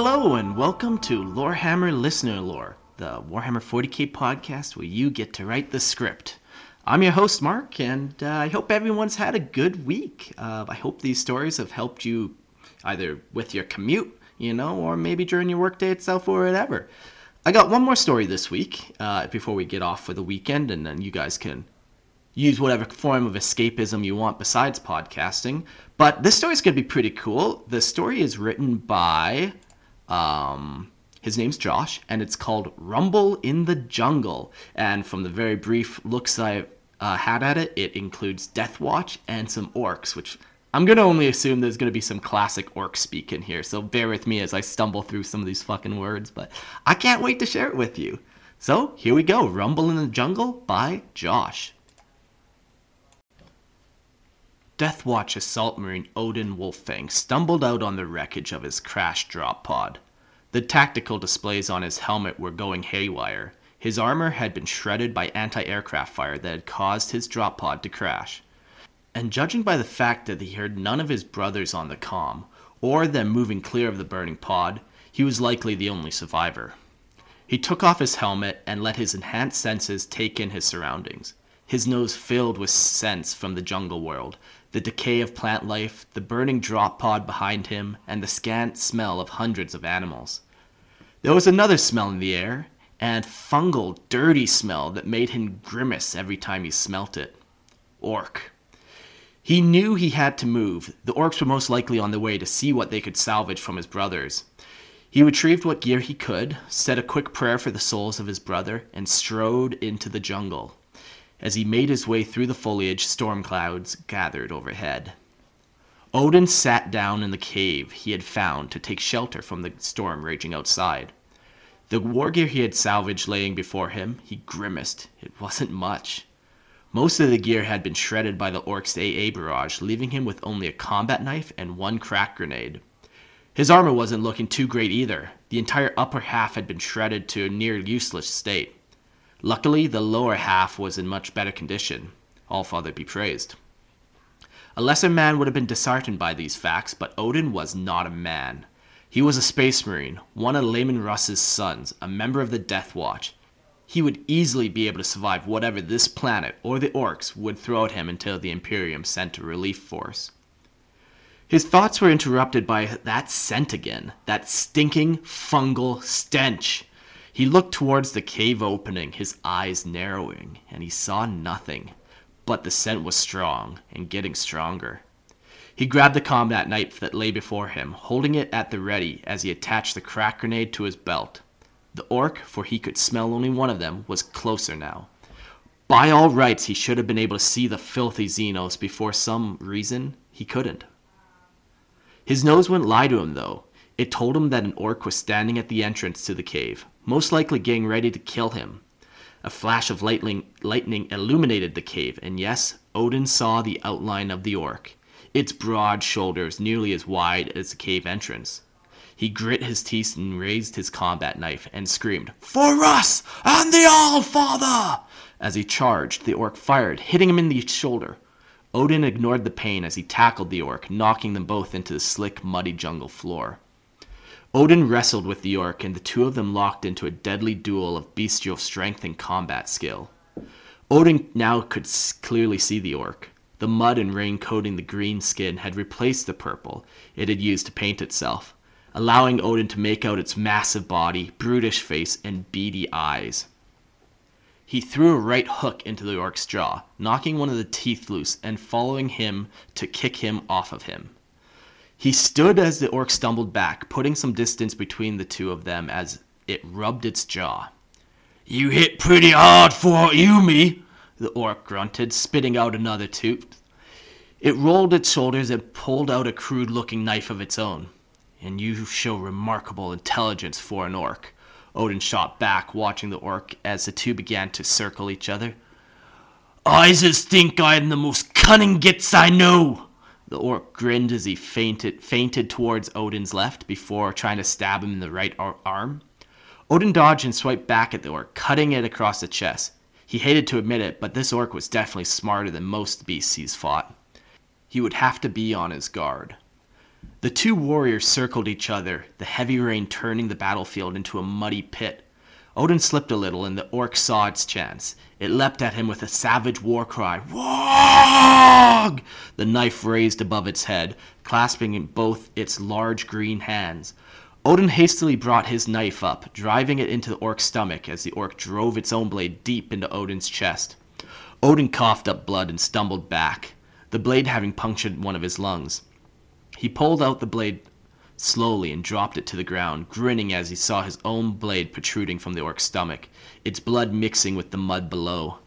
Hello and welcome to Lorehammer Listener Lore, the Warhammer 40k podcast where you get to write the script. I'm your host, Mark, and uh, I hope everyone's had a good week. Uh, I hope these stories have helped you either with your commute, you know, or maybe during your workday itself or whatever. I got one more story this week uh, before we get off for the weekend, and then you guys can use whatever form of escapism you want besides podcasting. But this story is going to be pretty cool. The story is written by um, his name's Josh, and it's called Rumble in the Jungle. And from the very brief looks I uh, had at it, it includes Death Watch and some orcs, which I'm gonna only assume there's gonna be some classic orc speak in here. So bear with me as I stumble through some of these fucking words, but I can't wait to share it with you. So here we go Rumble in the Jungle by Josh. Deathwatch assault marine Odin Wolffang stumbled out on the wreckage of his crashed drop pod. The tactical displays on his helmet were going haywire. His armor had been shredded by anti aircraft fire that had caused his drop pod to crash. And judging by the fact that he heard none of his brothers on the com, or them moving clear of the burning pod, he was likely the only survivor. He took off his helmet and let his enhanced senses take in his surroundings. His nose filled with scents from the jungle world, the decay of plant life, the burning drop pod behind him, and the scant smell of hundreds of animals. There was another smell in the air, and fungal, dirty smell that made him grimace every time he smelt it. Orc. He knew he had to move. The orcs were most likely on the way to see what they could salvage from his brothers. He retrieved what gear he could, said a quick prayer for the souls of his brother, and strode into the jungle. As he made his way through the foliage, storm clouds gathered overhead. Odin sat down in the cave he had found to take shelter from the storm raging outside. The war gear he had salvaged laying before him, he grimaced. It wasn't much. Most of the gear had been shredded by the orc's AA barrage, leaving him with only a combat knife and one krak grenade. His armor wasn't looking too great either. The entire upper half had been shredded to a near useless state. Luckily, the lower half was in much better condition. All Father be praised. A lesser man would have been disheartened by these facts, but Odin was not a man. He was a space marine, one of Leman Russ's sons, a member of the Death Watch. He would easily be able to survive whatever this planet or the orcs would throw at him until the Imperium sent a relief force. His thoughts were interrupted by that scent again, that stinking fungal stench. He looked towards the cave opening, his eyes narrowing, and he saw nothing. But the scent was strong, and getting stronger. He grabbed the combat knife that lay before him, holding it at the ready as he attached the krak grenade to his belt. The orc, for he could smell only one of them, was closer now. By all rights, he should have been able to see the filthy Xenos before some reason he couldn't. His nose wouldn't lie to him, though. It told him that an orc was standing at the entrance to the cave most likely getting ready to kill him. A flash of lightning, lightning illuminated the cave, and yes, Odin saw the outline of the orc, its broad shoulders nearly as wide as the cave entrance. He grit his teeth and raised his combat knife and screamed, For Russ and the All Father! As he charged, the orc fired, hitting him in the shoulder. Odin ignored the pain as he tackled the orc, knocking them both into the slick, muddy jungle floor. Odin wrestled with the orc, and the two of them locked into a deadly duel of bestial strength and combat skill. Odin now could clearly see the orc. The mud and rain coating the green skin had replaced the purple it had used to paint itself, allowing Odin to make out its massive body, brutish face, and beady eyes. He threw a right hook into the orc's jaw, knocking one of the teeth loose and following him to kick him off of him. He stood as the orc stumbled back, putting some distance between the two of them as it rubbed its jaw. You hit pretty hard for you, me, the orc grunted, spitting out another tooth. It rolled its shoulders and pulled out a crude looking knife of its own. And you show remarkable intelligence for an orc. Odin shot back, watching the orc as the two began to circle each other. I just think I'm the most cunning gits I know. The orc grinned as he fainted, fainted towards Odin's left before trying to stab him in the right ar- arm. Odin dodged and swiped back at the orc, cutting it across the chest. He hated to admit it, but this orc was definitely smarter than most beasts he's fought. He would have to be on his guard. The two warriors circled each other, the heavy rain turning the battlefield into a muddy pit. Odin slipped a little, and the orc saw its chance. It leapt at him with a savage war cry. Waagh! The knife raised above its head, clasping in both its large green hands. Odin hastily brought his knife up, driving it into the orc's stomach as the orc drove its own blade deep into Odin's chest. Odin coughed up blood and stumbled back, the blade having punctured one of his lungs. He pulled out the blade slowly and dropped it to the ground, grinning as he saw his own blade protruding from the orc's stomach, its blood mixing with the mud below.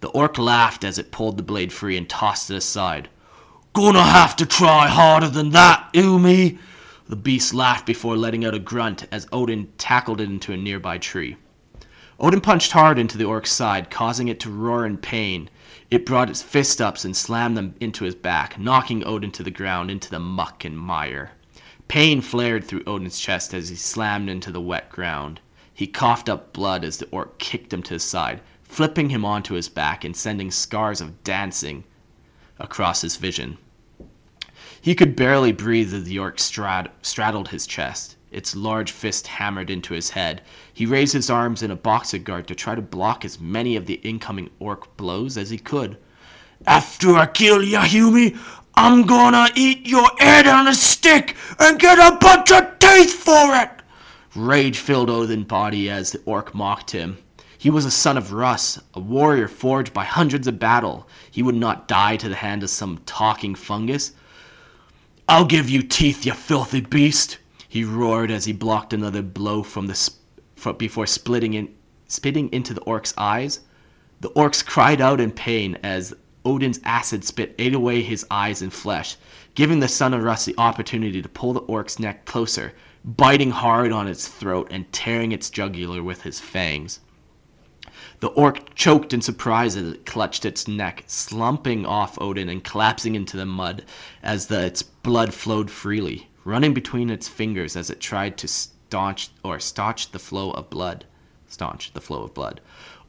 The orc laughed as it pulled the blade free and tossed it aside. Gonna have to try harder than that, Umi! The beast laughed before letting out a grunt as Odin tackled it into a nearby tree. Odin punched hard into the orc's side, causing it to roar in pain. It brought its fist ups and slammed them into his back, knocking Odin to the ground into the muck and mire. Pain flared through Odin's chest as he slammed into the wet ground. He coughed up blood as the orc kicked him to his side, flipping him onto his back and sending scars of dancing across his vision. He could barely breathe as the orc strad- straddled his chest. Its large fist hammered into his head. He raised his arms in a boxer guard to try to block as many of the incoming orc blows as he could. After I kill Yahumi, I'm gonna eat your head on a stick and get a bunch of teeth for it! Rage filled Odin's body as the orc mocked him. He was a son of Russ, a warrior forged by hundreds of battle. He would not die to the hand of some talking fungus. I'll give you teeth, you filthy beast! He roared as he blocked another blow from the sp- before splitting in, spitting into the orc's eyes. The orcs cried out in pain as Odin's acid spit ate away his eyes and flesh, giving the son of Russ the opportunity to pull the orc's neck closer, biting hard on its throat and tearing its jugular with his fangs. The orc choked in surprise as it clutched its neck, slumping off Odin and collapsing into the mud as the, its blood flowed freely, running between its fingers as it tried to staunch or staunch the flow of blood. Staunch the flow of blood.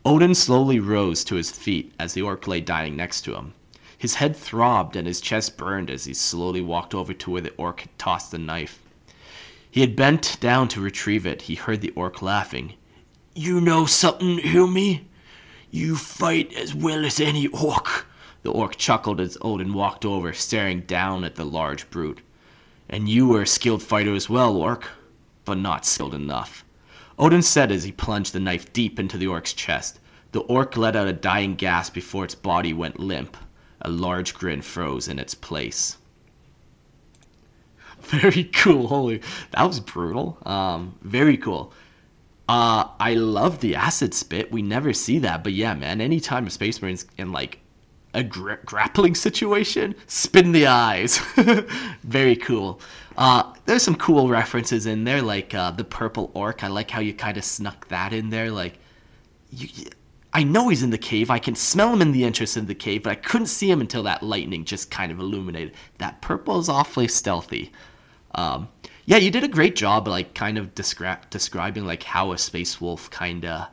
Odin slowly rose to his feet as the orc lay dying next to him. His head throbbed and his chest burned as he slowly walked over to where the orc had tossed the knife. He had bent down to retrieve it. He heard the orc laughing. You know something, Umi? You fight as well as any orc. The orc chuckled as Odin walked over, staring down at the large brute. And you were a skilled fighter as well, orc, but not skilled enough. Odin said as he plunged the knife deep into the orc's chest. The orc let out a dying gasp before its body went limp. A large grin froze in its place. Very cool. Holy, that was brutal. Um, very cool. Uh, I love the acid spit. We never see that, but yeah, man. Anytime a space marine's in like a gra- grappling situation, spin the eyes. Very cool. Uh, there's some cool references in there, like uh, the purple orc. I like how you kind of snuck that in there. Like, you, I know he's in the cave. I can smell him in the entrance of the cave, but I couldn't see him until that lightning just kind of illuminated. That purple is awfully stealthy. Um, yeah, you did a great job, like kind of descri- describing like how a space wolf kind of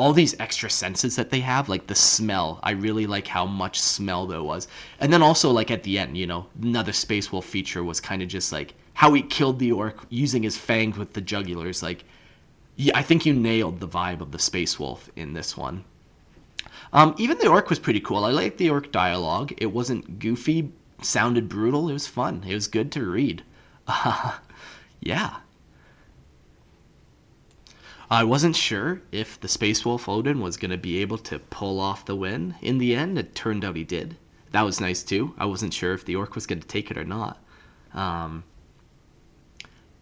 all these extra senses that they have, like the smell. I really like how much smell there was, and then also like at the end, you know, another space wolf feature was kind of just like how he killed the orc using his fangs with the jugulars. Like, yeah, I think you nailed the vibe of the space wolf in this one. Um, even the orc was pretty cool. I liked the orc dialogue. It wasn't goofy, sounded brutal. It was fun. It was good to read. Uh, yeah. I wasn't sure if the Space Wolf Odin was going to be able to pull off the win in the end. It turned out he did. That was nice too. I wasn't sure if the orc was going to take it or not. Um,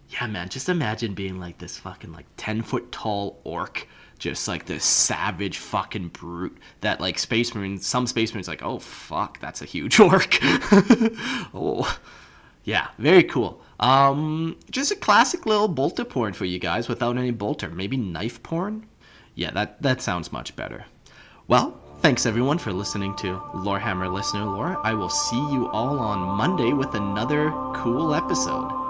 yeah, man, just imagine being like this fucking like 10 foot tall orc, just like this savage fucking brute that like Space some Space Marines like, oh fuck, that's a huge orc. oh, yeah, very cool. Um, just a classic little bolter porn for you guys without any bolter. Maybe knife porn? Yeah, that, that sounds much better. Well, thanks everyone for listening to Lorehammer Listener Lore. I will see you all on Monday with another cool episode.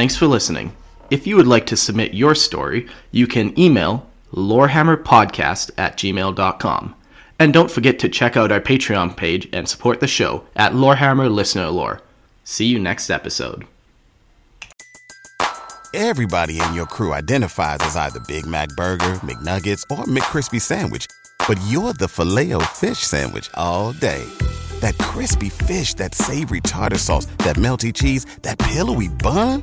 Thanks for listening. If you would like to submit your story, you can email lorehammerpodcast at gmail.com. And don't forget to check out our Patreon page and support the show at Lorehammer Listener Lore. See you next episode. Everybody in your crew identifies as either Big Mac Burger, McNuggets, or McCrispy Sandwich, but you're the filet fish Sandwich all day. That crispy fish, that savory tartar sauce, that melty cheese, that pillowy bun.